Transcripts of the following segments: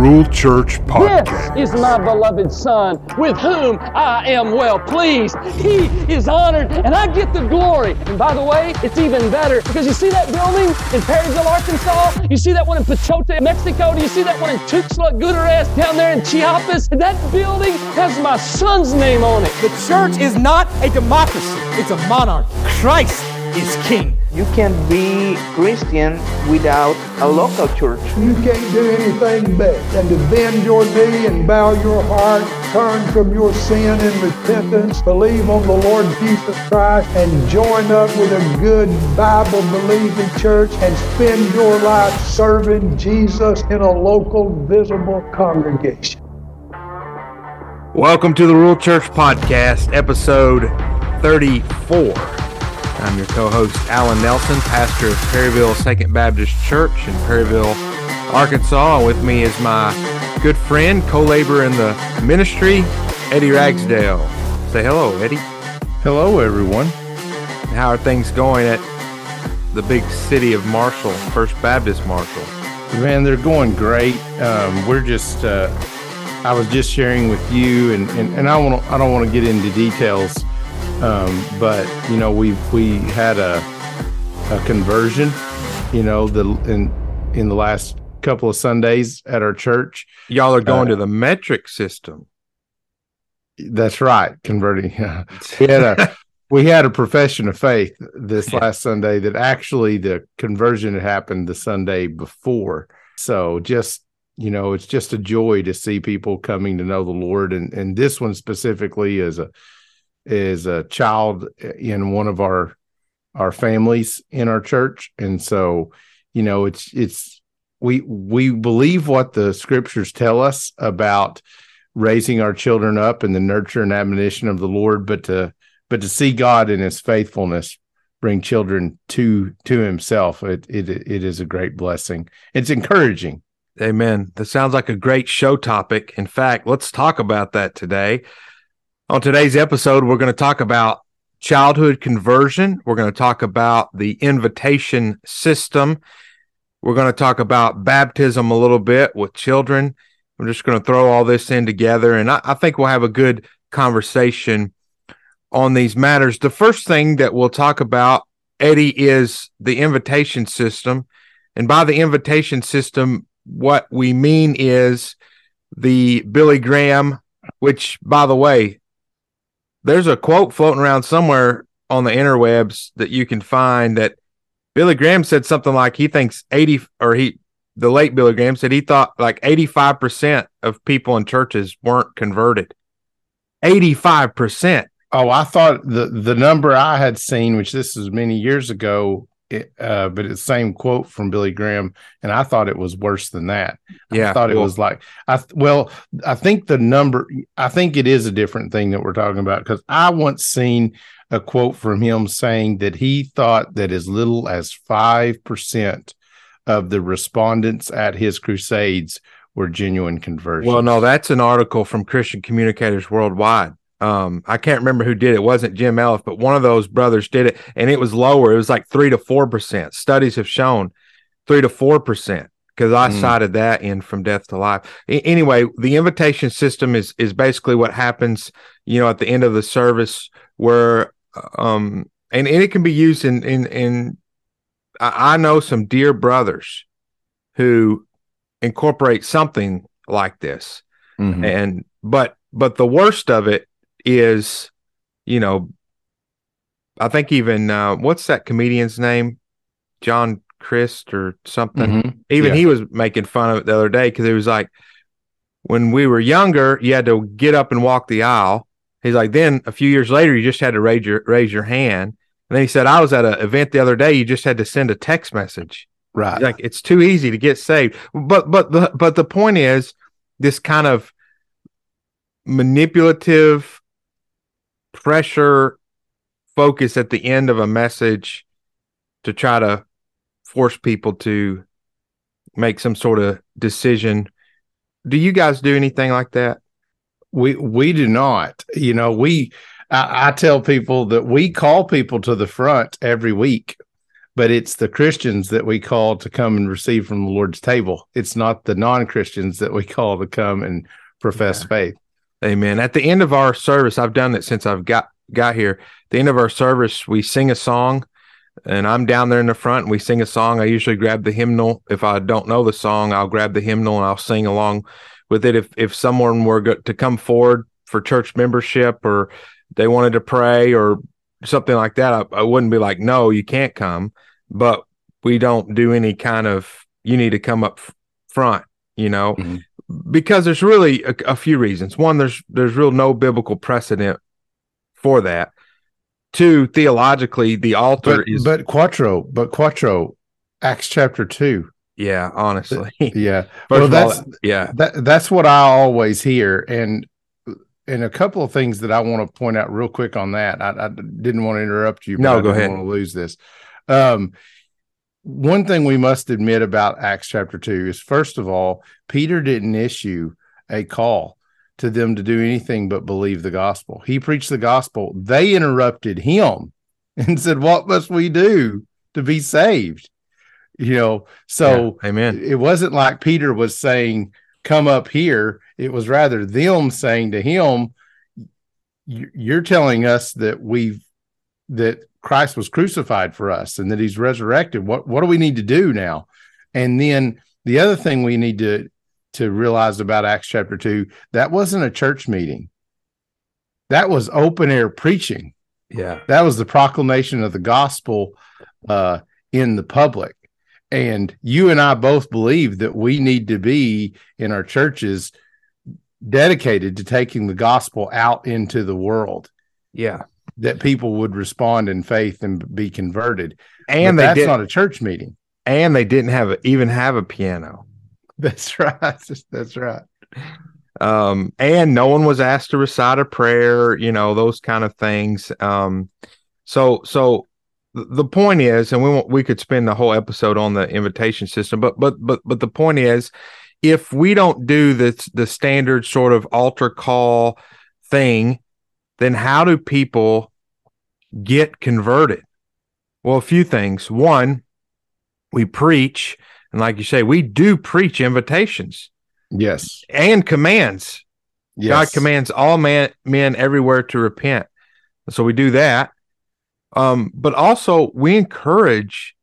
Rule Church podcast. This is my beloved Son, with whom I am well pleased. He is honored, and I get the glory. And by the way, it's even better because you see that building in Perryville, Arkansas? You see that one in Pachote, Mexico? Do you see that one in Tuxtla Gutierrez down there in Chiapas? That building has my son's name on it. The church is not a democracy, it's a monarch. Christ is king. You can be Christian without a local church. You can't do anything better than to bend your knee and bow your heart, turn from your sin in repentance, believe on the Lord Jesus Christ, and join up with a good Bible believing church and spend your life serving Jesus in a local, visible congregation. Welcome to the Rule Church Podcast, episode 34. I'm your co host, Allen Nelson, pastor of Perryville Second Baptist Church in Perryville, Arkansas. With me is my good friend, co laborer in the ministry, Eddie Ragsdale. Say hello, Eddie. Hello, everyone. How are things going at the big city of Marshall, First Baptist Marshall? Man, they're going great. Um, we're just, uh, I was just sharing with you, and, and, and I want I don't want to get into details um, but you know, we we had a a conversion, you know, the in in the last couple of Sundays at our church. Y'all are going uh, to the metric system. That's right, converting. we had a we had a profession of faith this last Sunday that actually the conversion had happened the Sunday before. So just you know, it's just a joy to see people coming to know the Lord, and and this one specifically is a is a child in one of our our families in our church. And so you know it's it's we we believe what the scriptures tell us about raising our children up in the nurture and admonition of the lord but to but to see god in his faithfulness bring children to to himself it it, it is a great blessing. It's encouraging. Amen. That sounds like a great show topic. In fact let's talk about that today on today's episode, we're going to talk about childhood conversion. We're going to talk about the invitation system. We're going to talk about baptism a little bit with children. I'm just going to throw all this in together, and I, I think we'll have a good conversation on these matters. The first thing that we'll talk about, Eddie, is the invitation system. And by the invitation system, what we mean is the Billy Graham, which, by the way, there's a quote floating around somewhere on the interwebs that you can find that Billy Graham said something like he thinks 80 or he the late Billy Graham said he thought like 85% of people in churches weren't converted. 85%. Oh, I thought the the number I had seen, which this was many years ago, it, uh, but it's the same quote from Billy Graham, and I thought it was worse than that. Yeah, I thought well, it was like I well, I think the number, I think it is a different thing that we're talking about because I once seen a quote from him saying that he thought that as little as five percent of the respondents at his crusades were genuine conversions. Well, no, that's an article from Christian Communicators Worldwide um, I can't remember who did it. it. wasn't Jim Elliff, but one of those brothers did it, and it was lower. It was like three to four percent. Studies have shown three to four percent because I mm. cited that in from death to life. I- anyway, the invitation system is is basically what happens, you know, at the end of the service where, um, and, and it can be used in in in. I, I know some dear brothers who incorporate something like this, mm-hmm. and but but the worst of it is, you know, I think even uh, what's that comedian's name, John Crist or something. Mm-hmm. Even yeah. he was making fun of it the other day because it was like when we were younger, you had to get up and walk the aisle. He's like, then a few years later, you just had to raise your raise your hand. And then he said, I was at an event the other day. You just had to send a text message. Right. He's like it's too easy to get saved. But but the but the point is this kind of manipulative pressure focus at the end of a message to try to force people to make some sort of decision. Do you guys do anything like that? We we do not. You know, we I, I tell people that we call people to the front every week but it's the Christians that we call to come and receive from the Lord's table. It's not the non Christians that we call to come and profess Yeah. faith. Amen. At the end of our service, I've done that since I've got got here. At the end of our service, we sing a song, and I'm down there in the front, and we sing a song. I usually grab the hymnal. If I don't know the song, I'll grab the hymnal and I'll sing along with it. If if someone were go- to come forward for church membership or they wanted to pray or something like that, I, I wouldn't be like, no, you can't come. But we don't do any kind of you need to come up f- front, you know Mhm. Because there's really a, a few reasons. One, there's there's real no biblical precedent for that. Two, theologically, the altar But, is but Quattro, but Quattro, Acts chapter two. yeah, honestly. Yeah. Well, of all, that's yeah, that that's what I always hear, and and a couple of things that I want to point out real quick on that. I, I didn't want to interrupt you. But No, I go didn't ahead. Want to lose this. Um, one thing we must admit about Acts chapter two is, first of all, Peter didn't issue a call to them to do anything but believe the gospel. He preached the gospel. They interrupted him and said, "What must we do to be saved?" You know, so Yeah, amen. it wasn't like Peter was saying, "Come up here." It was rather them saying to him, "You- "You're telling us that we've that Christ was crucified for us and that He's resurrected. What what do we need to do now?" And then the other thing we need to to realize about Acts chapter two that wasn't a church meeting. That was open air preaching Yeah, that was the proclamation of the gospel uh, in the public and you and i both believe that we need to be in our churches dedicated to taking the gospel out into the world yeah. That people would respond in faith and be converted. And But that's not a church meeting. And they didn't have a, even have a piano. that's right. That's right. Um and no one was asked to recite a prayer you know those kind of things. Um so so the point is and we won't, we could spend the whole episode on the invitation system but but but but the point is if we don't do this the standard sort of altar call thing then how do people get converted well a few things one we preach and like you say we do preach invitations yes and commands. yes God commands all man, men everywhere to repent. So we do that. Um, but also we encourage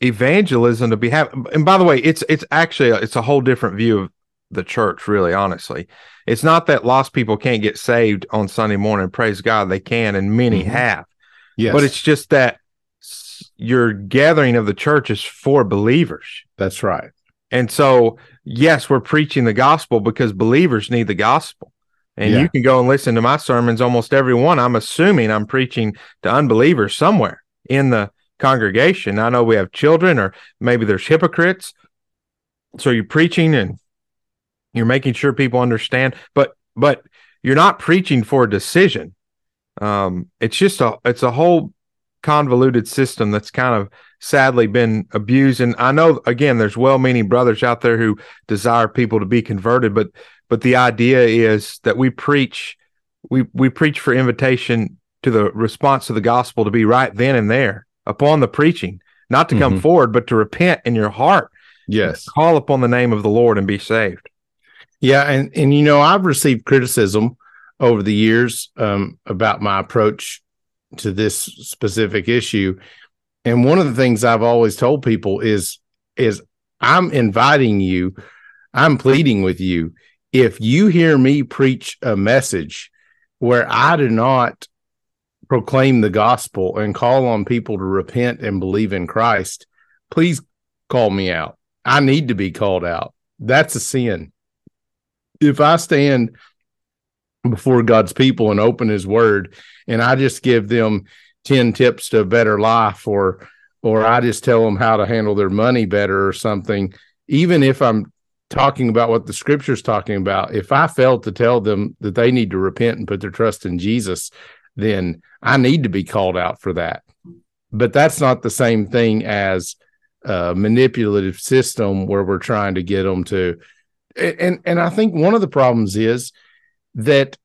evangelism to be happening. And by the way, it's it's actually it's a whole different view of the church, really, honestly. It's not that lost people can't get saved on Sunday morning. Praise God, they can, and many Mhm. have. Yes But it's just that your gathering of the church is for believers. that's right And so, yes, we're preaching the gospel because believers need the gospel. And Yeah. you can go and listen to my sermons, almost every one. I'm assuming I'm preaching to unbelievers somewhere in the congregation. I know we have children, or maybe there's hypocrites. So you're preaching and you're making sure people understand, but but you're not preaching for a decision. Um, it's just a it's a whole convoluted system that's kind of sadly been abused. And I know again, there's well-meaning brothers out there who desire people to be converted, but but the idea is that we preach we we preach for invitation to the response to the gospel to be right then and there upon the preaching, not to come Mhm. forward, but to repent in your heart, yes call upon the name of the Lord and be saved. Yeah, and and you know I've received criticism over the years um, about my approach to this specific issue, and one of the things I've always told people is is I'm inviting you, I'm pleading with you. If you hear me preach a message where I do not proclaim the gospel and call on people to repent and believe in Christ, please call me out. I need to be called out. That's a sin if I stand before God's people and open his word and I just give them 10 tips to a better life or or I just tell them how to handle their money better or something, even if I'm talking about what the scripture's talking about, if I fail to tell them that they need to repent and put their trust in Jesus, then I need to be called out for that. But that's not the same thing as a manipulative system where we're trying to get them to and and I think one of the problems is that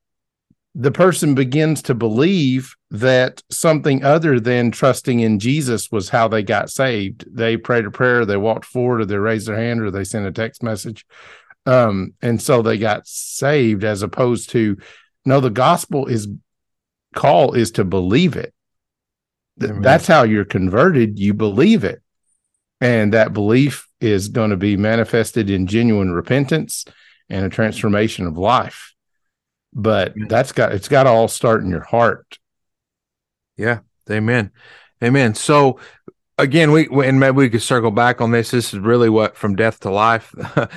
the person begins to believe that something other than trusting in Jesus was how they got saved. They prayed a prayer, they walked forward, or they raised their hand, or they sent a text message. Um, and so they got saved as opposed to no, the gospel is call is to believe it. Th-. That's how you're converted. You believe it. And that belief is going to be manifested in genuine repentance and a transformation of life. But that's got it's got to all start in your heart. Yeah. Amen. Amen. So again, we and maybe we could circle back on this. This is really what from death to life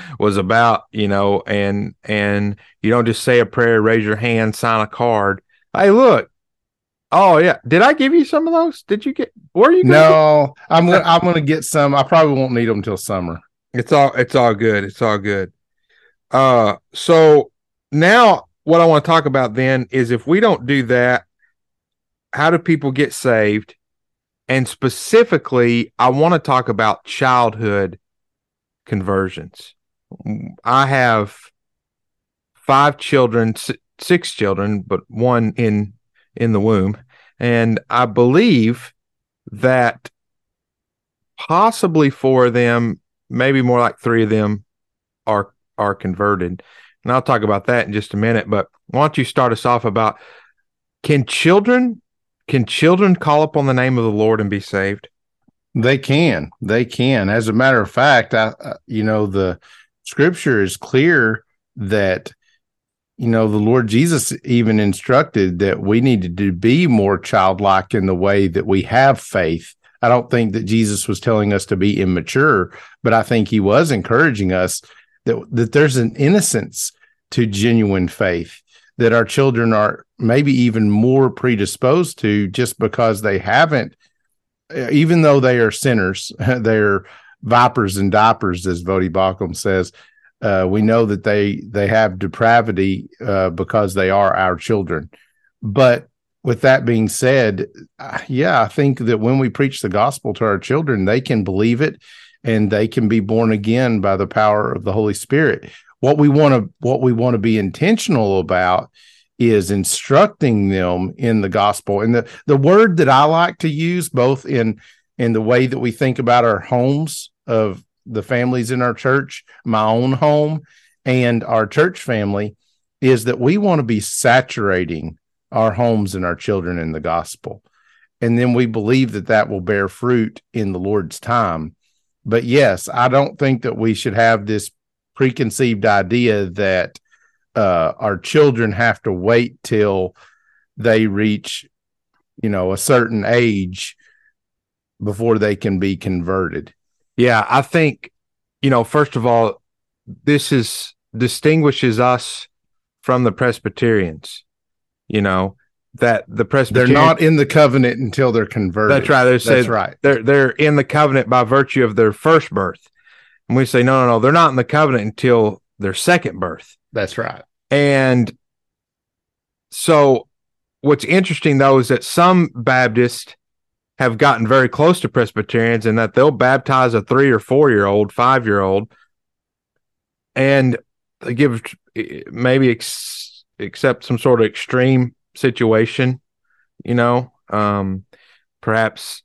was about, you know, and and you don't just say a prayer, raise your hand, sign a card. Hey, look. Oh yeah. Did I give you some of those? Did you get where are you No, I'm gonna I'm gonna get some. I probably won't need them until summer. It's all it's all good. It's all good. Uh so now what I want to talk about then is if we don't do that, how do people get saved? And specifically, I want to talk about childhood conversions. I have five children, six children, but one in in the womb, and I believe that possibly four of them maybe more like three of them are are converted and i'll talk about that in just a minute but why don't you start us off about can children can children call upon the name of the lord and be saved They can. They can. As a matter of fact, I, uh, you know, the scripture is clear that, you know, the Lord Jesus even instructed that we needed to be more childlike in the way that we have faith. I don't think that Jesus was telling us to be immature, but I think he was encouraging us that, that there's an innocence to genuine faith that our children are maybe even more predisposed to just because they haven't uh, even though they are sinners, they're vipers and diapers, as Voddie Baucham says. Uh, we know that they they have depravity uh, because they are our children. But with that being said, yeah, I think that when we preach the gospel to our children, they can believe it and they can be born again by the power of the Holy Spirit. What we want to what we want to be intentional about is instructing them in the gospel. And the the word that i like to use both in in the way that we think about our homes of the families in our church my own home and our church family is that we want to be saturating our homes and our children in the gospel. And then we believe that that will bear fruit in the lord's time but yes i don't think that we should have this preconceived idea that uh, our children have to wait till they reach, you know, a certain age before they can be converted. yeah i think you know first of all this is distinguishes us from the presbyterians you know that the Presbyterians They're not in the covenant until they're converted. That's right. They're That's right. they're they're in the covenant by virtue of their first birth. And we say, no, no, no, they're not in the covenant until their second birth. That's right. And so what's interesting though is that some Baptists have gotten very close to Presbyterians and that they'll baptize a three or four year old, five year old, and they give maybe ex- accept some sort of extreme situation, you know, um, perhaps,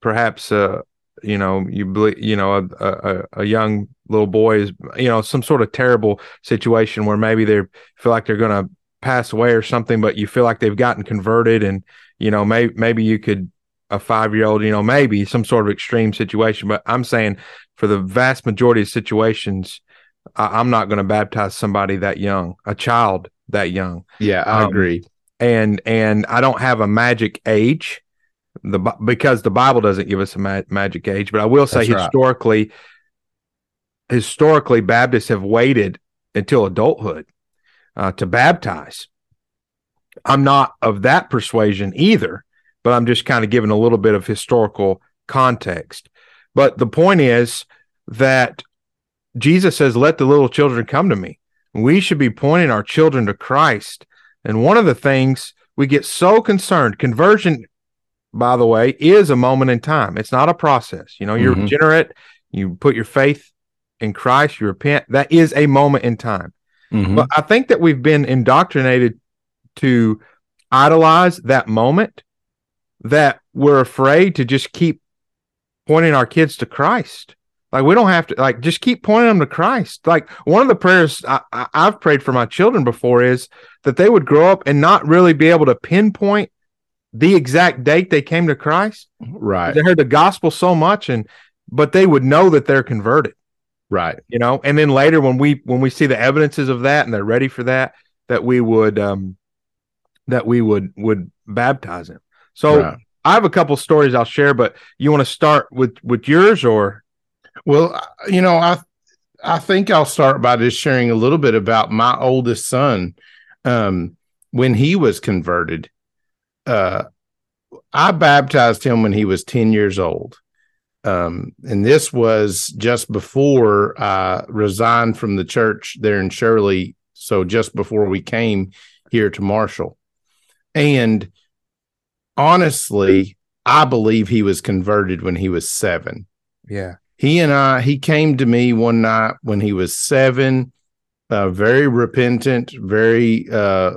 perhaps, uh, you know, you believe, you know, a, a, a young little boy is, you know, some sort of terrible situation where maybe they feel like they're going to pass away or something, but you feel like they've gotten converted and, you know, maybe, maybe you could, a five year old, you know, maybe some sort of extreme situation. But I'm saying for the vast majority of situations, I, I'm not going to baptize somebody that young, a child that young Yeah, I Um, agree. And and I don't have a magic age, the because the Bible doesn't give us a ma- magic age. But I will say That's right. historically, historically Baptists have waited until adulthood uh, to baptize. I'm not of that persuasion either, but I'm just kind of giving a little bit of historical context. But the point is that Jesus says, "Let the little children come to me." We should be pointing our children to Christ. And one of the things we get so concerned, conversion, by the way, is a moment in time. It's not a process. You know, you're Mhm. regenerate, you put your faith in Christ, you repent. That is a moment in time. Mhm. But I think that we've been indoctrinated to idolize that moment that we're afraid to just keep pointing our kids to Christ. Like we don't have to like just keep pointing them to Christ. Like one of the prayers I, I've prayed for my children before is that they would grow up and not really be able to pinpoint the exact date they came to Christ. Right. They heard the gospel so much and but they would know that they're converted. Right. You know, and then later when we when we see the evidences of that and they're ready for that, that we would um that we would would baptize them. So Right. I have a couple stories I'll share, but you want to start with with yours or Well, you know, I I think I'll start by just sharing a little bit about my oldest son. Um, when he was converted, uh, I baptized him when he was 10 years old. Um, and this was just before I resigned from the church there in Shirley. So just before we came here to Marshall. And honestly, I believe he was converted when he was seven yeah. He and I, he came to me one night when he was seven, uh, very repentant, very, uh,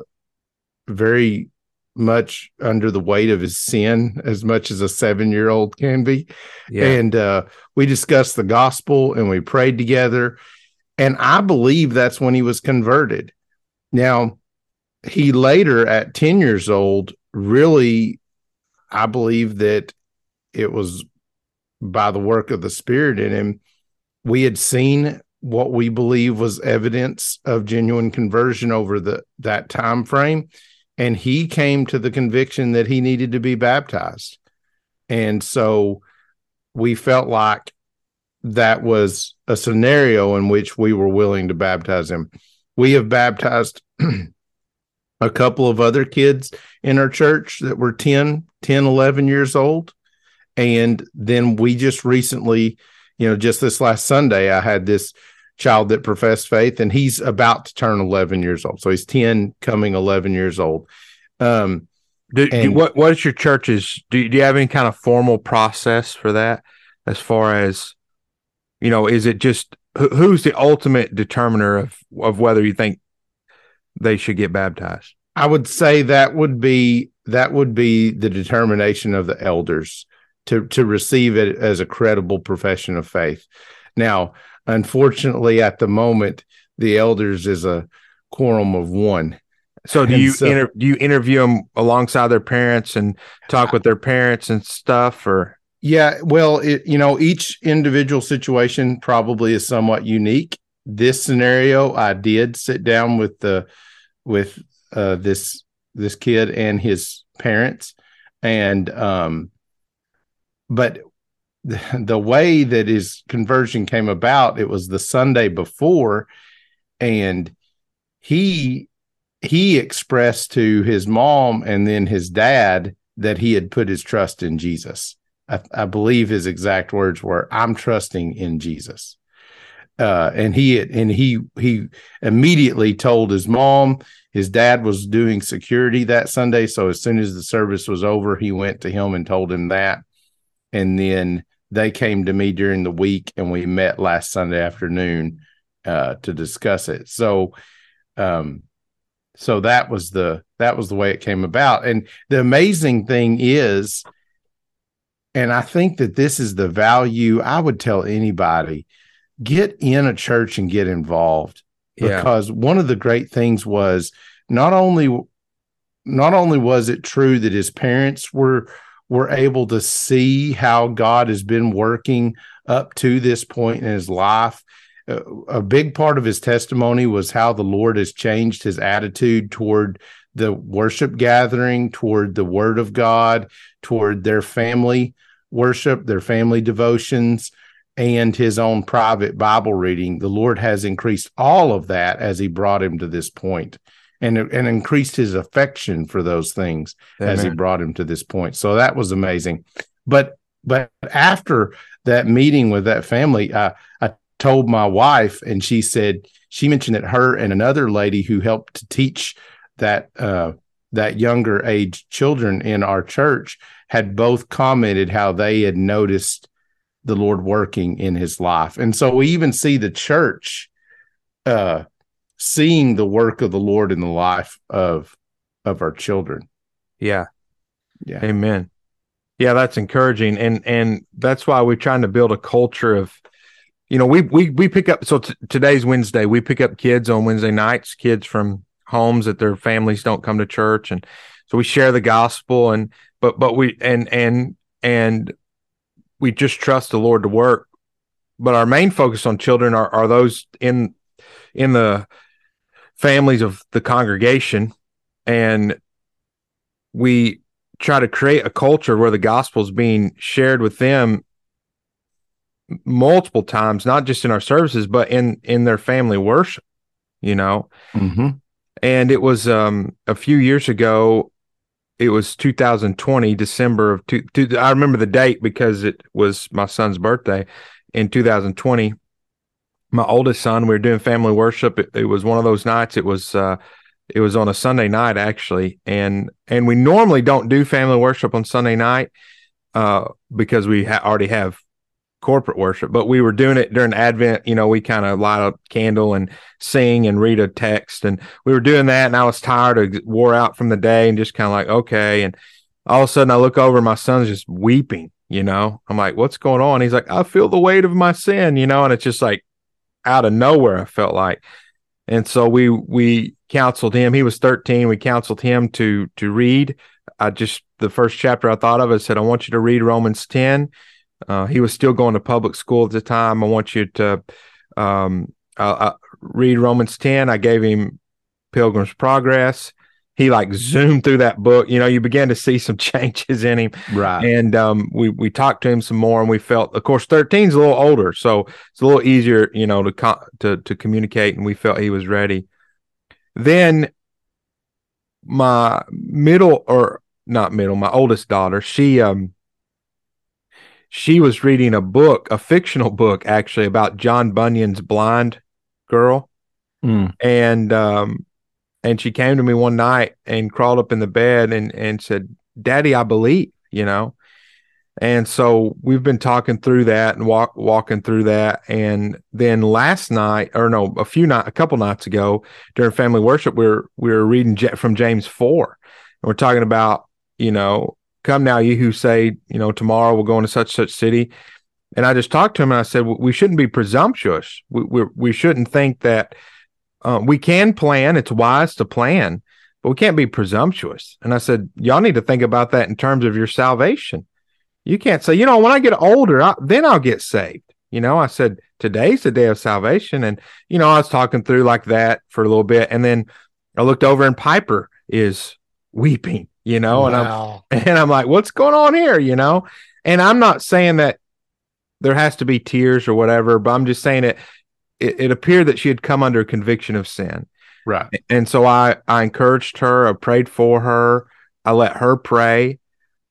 very much under the weight of his sin, as much as a seven year old can be. Yeah. And uh, we discussed the gospel and we prayed together. And I believe that's when he was converted. Now, he later, at 10 years old, really, I believe that it was by the work of the Spirit in him. We had seen what we believe was evidence of genuine conversion over the that time frame and he came to the conviction that he needed to be baptized and so we felt like that was a scenario in which we were willing to baptize him we have baptized a couple of other kids in our church that were 10 10 11 years old and then we just recently you know just this last sunday i had this child that professed faith and he's about to turn 11 years old so he's 10 coming 11 years old um Do, do, what what is your church's? Do, do you have any kind of formal process for that? As far as you know, is it just who, who's the ultimate determiner of of whether you think they should get baptized? I would say that would be that would be the determination of the elders to to receive it as a credible profession of faith. Now, unfortunately, at the moment, the elders is a quorum of one. So do And you so- inter, do you interview them alongside their parents and talk with their parents and stuff, or Yeah, well, it, you know, each individual situation probably is somewhat unique. This scenario, I did sit down with the with uh, this this kid and his parents, and um, but the, the way that his conversion came about, it was the Sunday before, and he he expressed to his mom and then his dad that he had put his trust in Jesus. I, I believe his exact words were, "I'm trusting in Jesus." Uh, and he and he he immediately told his mom. His dad was doing security that Sunday, so as soon as the service was over, he went to him and told him that. And then they came to me during the week, and we met last Sunday afternoon uh, to discuss it. So, um, so that was the that was the way it came about. And the amazing thing is, and I think that this is the value I would tell anybody get in a church and get involved Yeah. because one of the great things was not only not only was it true that his parents were were able to see how God has been working up to this point in his life a a big part of his testimony was how the Lord has changed his attitude toward the worship gathering, toward the word of God, toward their family worship, their family devotions, and his own private Bible reading. The Lord has increased all of that as he brought him to this point and, and increased his affection for those things as he brought him to this point. So that was amazing. But but after that meeting with that family, I I told my wife, and she said she mentioned that her and another lady who helped to teach that uh, that younger age children in our church had both commented how they had noticed the Lord working in his life, and so we even see the church uh, seeing the work of the Lord in the life of of our children. Yeah. Yeah. Amen. Yeah, that's encouraging. And and that's why we're trying to build a culture of you know, we we we pick up so t- today's Wednesday, we pick up kids on Wednesday nights, kids from homes that their families don't come to church and so we share the gospel and but but we and and and we just trust the Lord to work. But our main focus on children are are those in in the families of the congregation and we try to create a culture where the gospel is being shared with them multiple times not just in our services but in in their family worship you know Mm-hmm. and it was um a few years ago it was 2020 december of two, two i remember the date because it was my son's birthday in 2020 my oldest son we were doing family worship. It, it was one of those nights. It was uh it was on a sunday night actually. And and we normally don't do family worship on sunday night uh because we ha- already have corporate worship. But we were doing it during advent. You know we kind of light a candle and sing and read a text. And we were doing that and i was tired. Of wore out from the day and just kind of like okay. And all of a sudden i look over my son's just weeping you know? I'm like what's going on? He's like i feel the weight of my sin you know? And it's just like out of nowhere i felt like and so we we counseled him he was 13 we counseled him to to read i just the first chapter i thought of i said i want you to read romans 10 uh, he was still going to public school at the time. I want you to um, uh, read Romans 10. I gave him Pilgrim's Progress. He like zoomed through that book. You know, you began to see some changes in him. Right. And um, we we talked to him some more, and we felt, of course, 13 is a little older, so it's a little easier, you know, to co- to to communicate. And we felt he was ready. Then my middle or not middle, my oldest daughter, she um she was reading a book, a fictional book actually about John Bunyan's blind girl. Mm. And um and she came to me one night and crawled up in the bed and and said, "Daddy, I believe," you know. And so we've been talking through that and walk walking through that and then last night or no, a few night a couple nights ago during family worship we are we were reading from James 4. And we're talking about, you know, come now you who say you know tomorrow we'll go into such such city and i just talked to him and i said we shouldn't be presumptuous we we, we shouldn't think that uh, we can plan. It's wise to plan but we can't be presumptuous. And i said y'all need to think about that in terms of your salvation. You can't say you know when i get older I, then i'll get saved. You know i said today's the day of salvation. And you know i was talking through like that for a little bit. And then i looked over and piper is weeping you know and i'm and I'm like, what's going on here? You know? And I'm not saying that there has to be tears or whatever, but I'm just saying it, it, it appeared that she had come under conviction of sin. Right. And so I, I encouraged her, I prayed for her, I let her pray.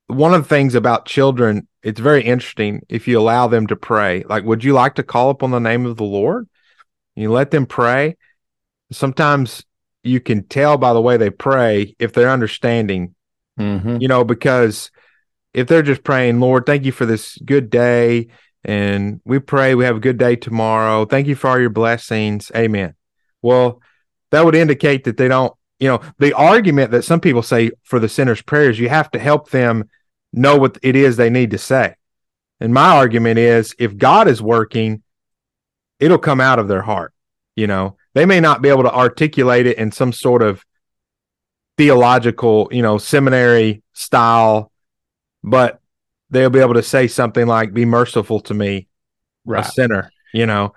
One of the things about children, it's very interesting if you allow them to pray. Like, would you like to call upon the name of the Lord? You let them pray. Sometimes you can tell by the way they pray if they're understanding Mm-hmm. you know, because if they're just praying, Lord, thank you for this good day, and we pray we have a good day tomorrow. Thank you for all your blessings. Amen. Well, that would indicate that they don't, you know, the argument that some people say for the sinner's prayers, you have to help them know what it is they need to say. And my argument is if God is working, it'll come out of their heart. You know, they may not be able to articulate it in some sort of theological, you know, seminary style, but they'll be able to say something like, Be merciful to me, a sinner, you know.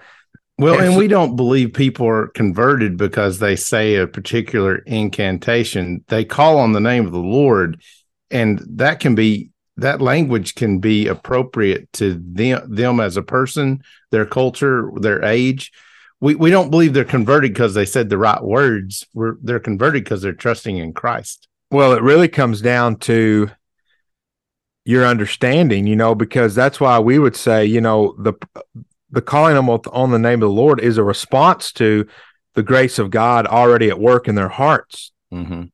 Well, And and we don't believe people are converted because they say a particular incantation. They call on the name of the Lord, and that can be that language can be appropriate to them, them as a person, their culture, their age. We we don't believe they're converted because they said the right words. We're they're converted because they're trusting in Christ. Well, it really comes down to your understanding, you know, because that's why we would say, you know, the the calling them on the name of the Lord is a response to the grace of God already at work in their hearts. Mm-hmm.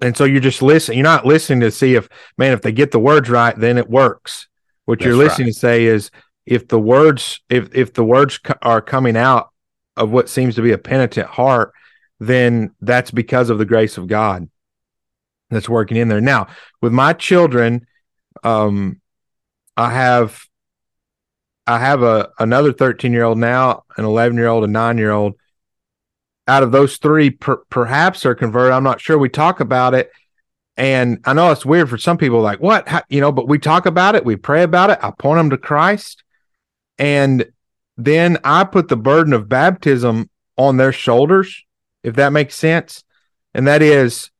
And so you're just listening. You're not listening to see if, man, if they get the words right, then it works. What you're That's listening to say is if the words, if if the words co- are coming out of what seems to be a penitent heart, then that's because of the grace of God. that's working in there. Now, with my children, um, I have I have a another 13 year old now, an 11 year old, a nine year old. Out of those three, per, perhaps are converted. I'm not sure. We talk about it, and I know it's weird for some people. Like what, How, you know? But we talk about it. We pray about it. I point them to Christ, and then I put the burden of baptism on their shoulders, if that makes sense. And that is,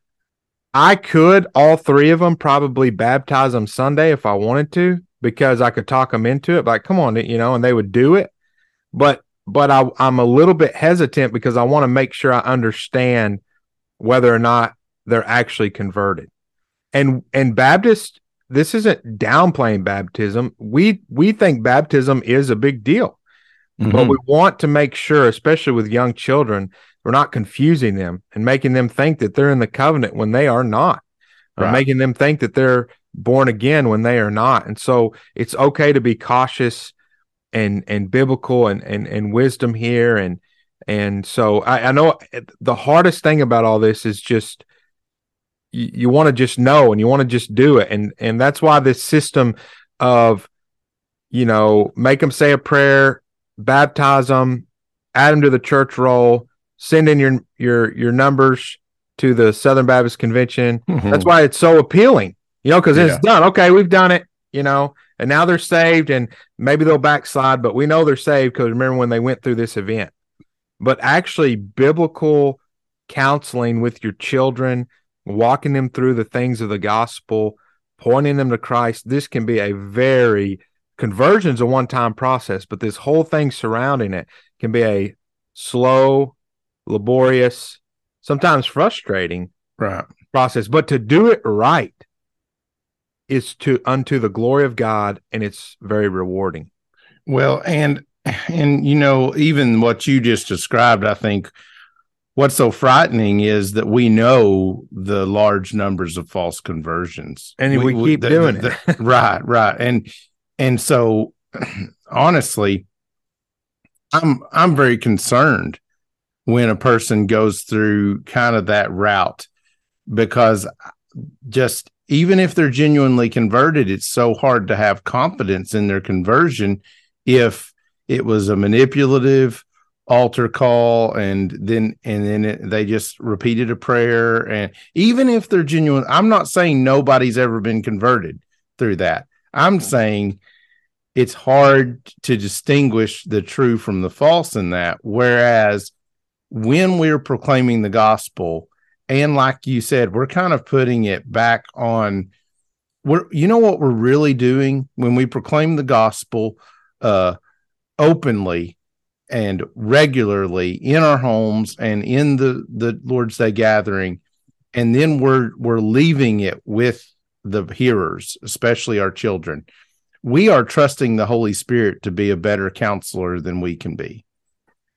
I could all three of them probably baptize them Sunday if I wanted to because I could talk them into it. Like, come on, you know, and they would do it. But but I, I'm a little bit hesitant because I want to make sure I understand whether or not they're actually converted. And and Baptist, this isn't downplaying baptism. We we think baptism is a big deal. Mm-hmm. But we want to make sure, especially with young children, we're not confusing them and making them think that they're in the covenant when they are not. Right. Or making them think that they're born again when they are not. And so it's okay to be cautious and and biblical and and, and wisdom here. And and so I, I know the hardest thing about all this is just you, you want to just know and you want to just do it. And and that's why this system of you know make them say a prayer, baptize them, add them to the church roll, send in your your your numbers to the Southern Baptist Convention. Mm-hmm. That's why it's so appealing you know, because yeah. it's done. Okay, we've done it, you know, and now they're saved and maybe they'll backslide, but we know they're saved because remember when they went through this event. But actually, biblical counseling with your children, walking them through the things of the gospel, pointing them to Christ, this can be a very conversion's a one time process, but this whole thing surrounding it can be a slow, laborious, sometimes frustrating right. process. But to do it right, is to unto the glory of God and it's very rewarding. Well, and and you know, even what you just described, I think what's so frightening is that we know the large numbers of false conversions. And we, we keep the, doing the, it. right, right. And and so honestly, I'm I'm very concerned when a person goes through kind of that route because just even if they're genuinely converted, it's so hard to have confidence in their conversion if it was a manipulative altar call and then and then it, they just repeated a prayer. And even if they're genuine i'm not saying nobody's ever been converted through that. I'm saying it's hard to distinguish the true from the false in that. Whereas when we're proclaiming the gospel and like you said we're kind of putting it back on we're you know what we're really doing? When we proclaim the gospel uh openly and regularly in our homes and in the the lord's day gathering and then we're we're leaving it with the hearers especially our children. We are trusting the holy spirit to be a better counselor than we can be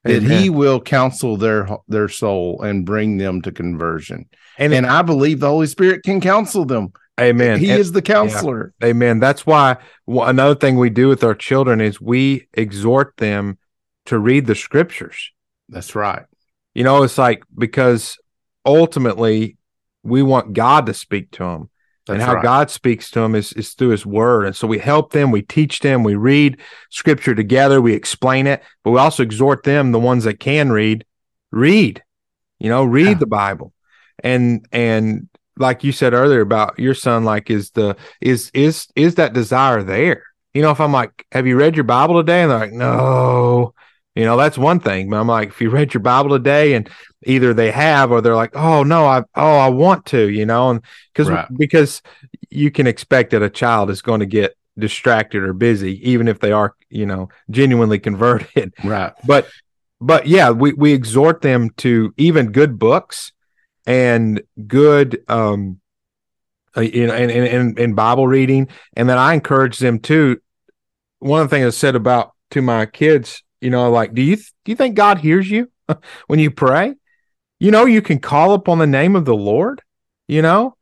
that Amen. he will counsel their their soul and bring them to conversion. And, and I believe the Holy Spirit can counsel them. Amen. He and, is the counselor. Yeah. Amen. That's why well, another thing we do with our children is we exhort them to read the scriptures. That's right. You know, it's like because ultimately we want God to speak to them. That's and how right. God speaks to them is, is through his word. And so we help them, we teach them, we read scripture together, we explain it, but we also exhort them, the ones that can read, read, you know, read yeah. the Bible. And, and like you said earlier about your son, like is the, is, is, is that desire there? You know, if I'm like, have you read your Bible today? And they're like, no, you know, that's one thing. But I'm like, if you read your Bible today and either they have or they're like, oh no, I oh I want to, you know, and because right. because you can expect that a child is going to get distracted or busy, even if they are, you know, genuinely converted. Right. But but yeah, we, we exhort them to even good books and good um uh, you know and, and, and Bible reading. And then I encourage them to one of the things I said about to my kids you know, like, do you th- do you think God hears you when you pray? You know, you can call upon the name of the Lord. You know,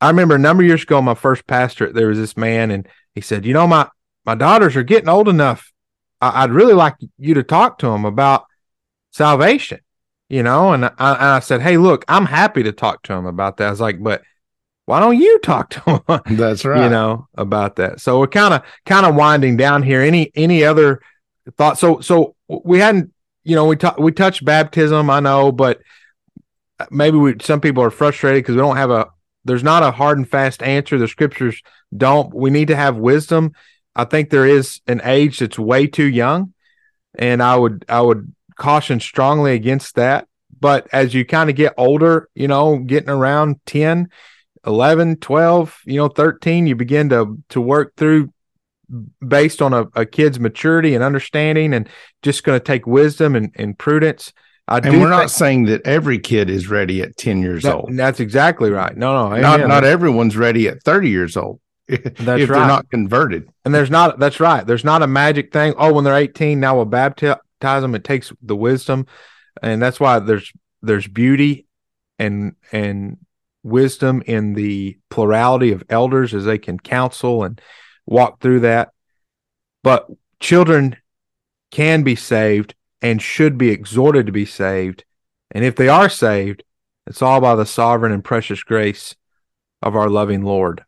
I remember a number of years ago, my first pastorate, there was this man, and he said, "You know, my my daughters are getting old enough. I- would really like you to talk to them about salvation." You know, and I, and I said, "Hey, look, I'm happy to talk to them about that." I was like, "But why don't you talk to them?" That's right. You know about that. So we're kind of kind of winding down here. Any any other thoughts? So so we hadn't you know we talked we touched baptism. I know, but maybe we some people are frustrated because we don't have a there's not a hard and fast answer. The scriptures don't. We need to have wisdom. I think there is an age that's way too young, and I would I would caution strongly against that. But as you kind of get older, you know, getting around 10, 11, 12, you know, 13, you begin to to work through based on a, a kid's maturity and understanding and just going to take wisdom and, and prudence. I and we're not saying that every kid is ready at 10 years that, old. That's exactly right. No, no. Not, not everyone's ready at 30 years old. That's if right. they're not converted. And there's not, that's right. There's not a magic thing. Oh, when they're 18, now we'll baptize them. It takes the wisdom. And that's why there's, there's beauty and, and wisdom in the plurality of elders as they can counsel and walk through that. But children can be saved and should be exhorted to be saved. And if they are saved, it's all by the sovereign and precious grace of our loving Lord.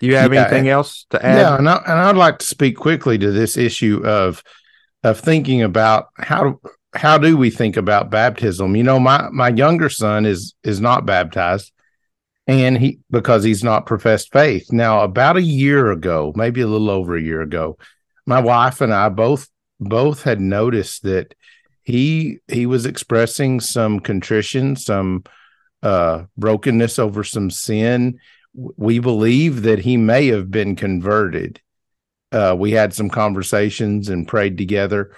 Do you have Yeah, anything else to add? Yeah, and, I, and I'd like to speak quickly to this issue of of thinking about how how do we think about baptism? You know, my my younger son is is not baptized, and he because he's not professed faith. Now, about a year ago, maybe a little over a year ago, my wife and I both both had noticed that he he was expressing some contrition, some uh brokenness over some sin. We believe that he may have been converted. Uh, we had some conversations and prayed together,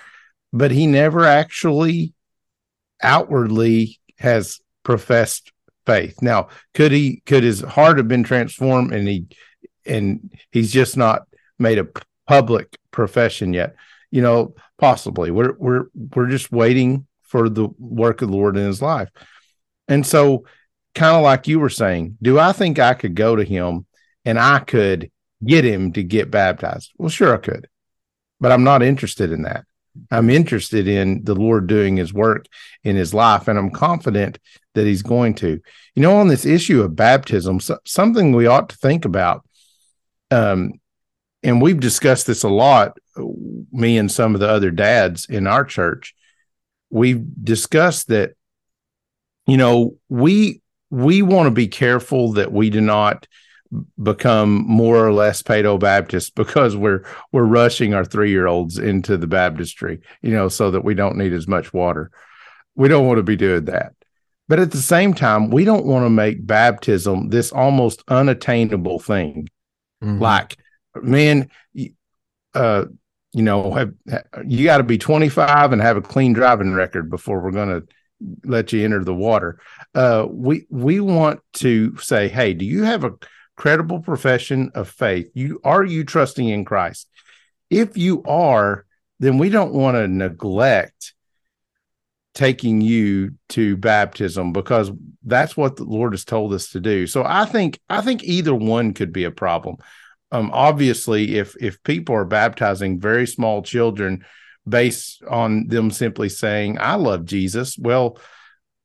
but he never actually outwardly has professed faith. Now, could he could his heart have been transformed and he and he's just not made a public profession yet? You know, possibly. We're we're we're just waiting for the work of the Lord in his life. And so kind of like you were saying, do I think I could go to him and I could get him to get baptized? Well, sure I could. But I'm not interested in that. I'm interested in the Lord doing his work in his life, and I'm confident that he's going to. You know, on this issue of baptism, so, something we ought to think about, um, and we've discussed this a lot, me and some of the other dads in our church. We've discussed that, you know, we we want to be careful that we do not become more or less Paedo Baptist because we're we're rushing our three year olds into the baptistry, you know, so that we don't need as much water. We don't want to be doing that. But at the same time, we don't want to make baptism this almost unattainable thing. Mhm. Like, man, uh, you know, have, you got to be 25 and have a clean driving record before we're going to let you enter the water. Uh, we we want to say, hey, do you have a credible profession of faith? You are you trusting in Christ? If you are, then we don't want to neglect taking you to baptism because that's what the Lord has told us to do. So I think I think either one could be a problem. Um, obviously, if if people are baptizing very small children based on them simply saying, "I love Jesus," well,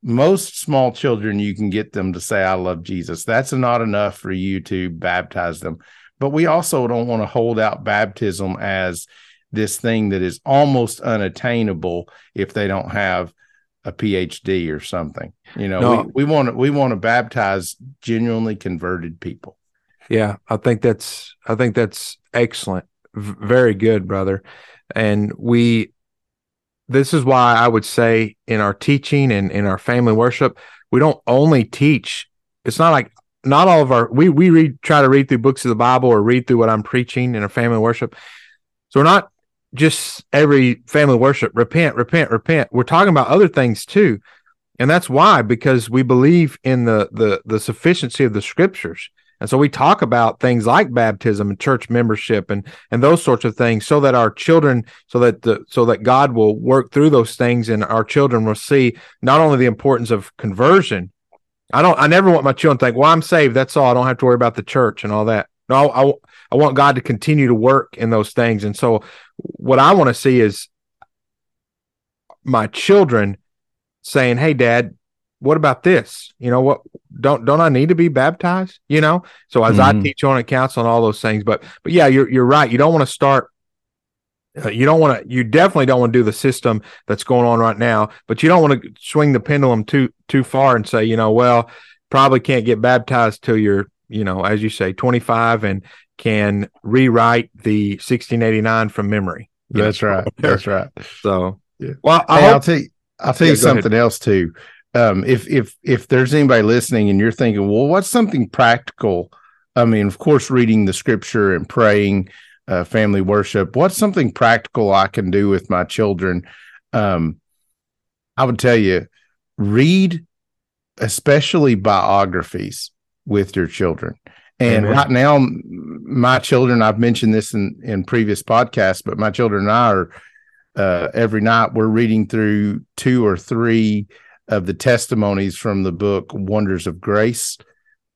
most small children you can get them to say, "I love Jesus." That's not enough for you to baptize them. But we also don't want to hold out baptism as this thing that is almost unattainable if they don't have a PhD or something. You know, No. we, we want to we want to baptize genuinely converted people. Yeah, I think that's I think that's excellent. V- very good, brother. And we this is why I would say in our teaching and in our family worship, we don't only teach. It's not like not all of our we we read try to read through books of the Bible or read through what I'm preaching in our family worship. So we're not just every family worship repent, repent, repent. We're talking about other things too. And that's why because we believe in the the the sufficiency of the scriptures. And so we talk about things like baptism and church membership and and those sorts of things so that our children so that the so that God will work through those things and our children will see not only the importance of conversion. I don't I never want my children to think, well, I'm saved, that's all. I don't have to worry about the church and all that. No, I I want God to continue to work in those things. And so what I want to see is my children saying, "Hey, Dad, what about this? You know what? Don't don't I need to be baptized? You know. So as Mhm. I teach on at council and all those things, but but yeah, you're you're right. You don't want to start. uh, you don't want to. You definitely don't want to do the system that's going on right now. But you don't want to swing the pendulum too too far and say, you know, well, probably can't get baptized till you're, you know, as you say, 25 and can rewrite the 1689 from memory. You know, That's right. That's right. So, Yeah. well, I Hey, I'll tell you, I'll tell Yeah, you go ahead. something else too. Um, if if if there's anybody listening and you're thinking, well, what's something practical? I mean, of course, reading the scripture and praying, uh, family worship. What's something practical I can do with my children? Um, I would tell you, read, especially biographies with your children. And Amen. right now, my children, I've mentioned this in, in previous podcasts, but my children and I are uh, every night we're reading through two or three of the testimonies from the book Wonders of Grace,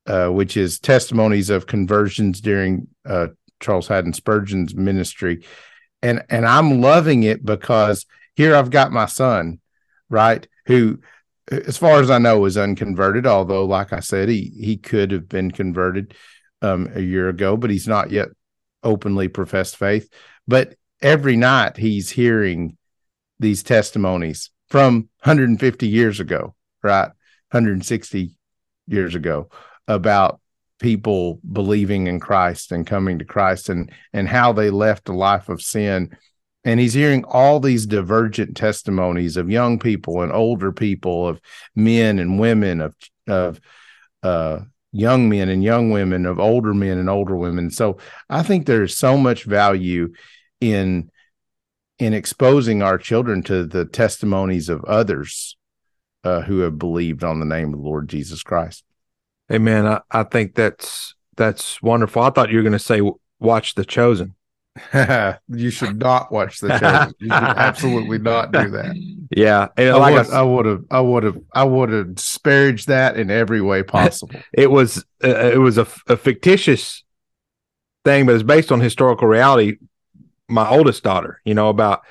uh, which is testimonies of conversions during uh, Charles Haddon Spurgeon's ministry, and and I'm loving it because here I've got my son, right, who, as far as I know, is unconverted. Although, like I said, he he could have been converted um, a year ago, but he's not yet openly professed faith. But every night he's hearing these testimonies from 150 years ago, right? 160 years ago about people believing in Christ and coming to Christ and and how they left a life of sin. And he's hearing all these divergent testimonies of young people and older people, of men and women, of of uh, young men and young women, of older men and older women. So I think there's so much value in in exposing our children to the testimonies of others uh, who have believed on the name of the Lord Jesus Christ. Amen. I, I think that's that's wonderful. I thought you were going to say watch The Chosen. you should not watch the Chosen. You should absolutely not do that. Yeah, and I like I would, would have, I would have, I would have disparaged that in every way possible. it was uh, it was a, a fictitious thing, but it's based on historical reality. My oldest daughter, you know, about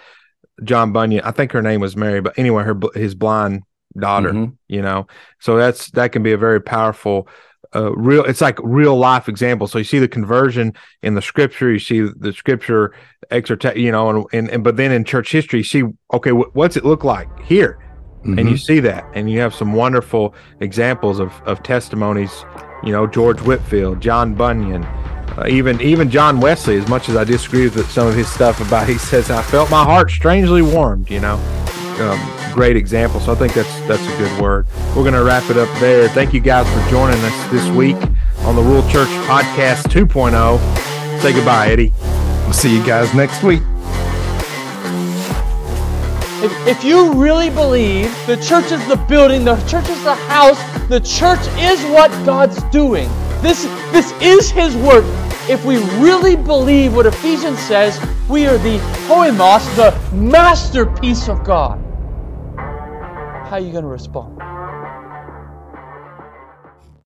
John Bunyan. I think her name was Mary, but anyway, her his blind daughter. Mhm. You know, so that's that can be a very powerful. Uh, real, it's like real life example. So you see the conversion in the scripture, you see the scripture exhort, you know, and, and, and but then in church history, you see, okay, wh- what's it look like here? and Mhm. you see that and you have some wonderful examples of, of testimonies you know george whitefield john bunyan uh, even even john wesley as much as i disagree with some of his stuff about he says i felt my heart strangely warmed you know? Um, great example. So i think that's that's a good word. We're going to wrap it up there. Thank you guys for joining us this week on the rural church podcast 2.0 say goodbye eddie. We'll see you guys next week. If, if you really believe the church is the building, the church is the house, the church is what God's doing. This, this is His work. If we really believe what Ephesians says, we are the poemos, the masterpiece of God. How are you going to respond?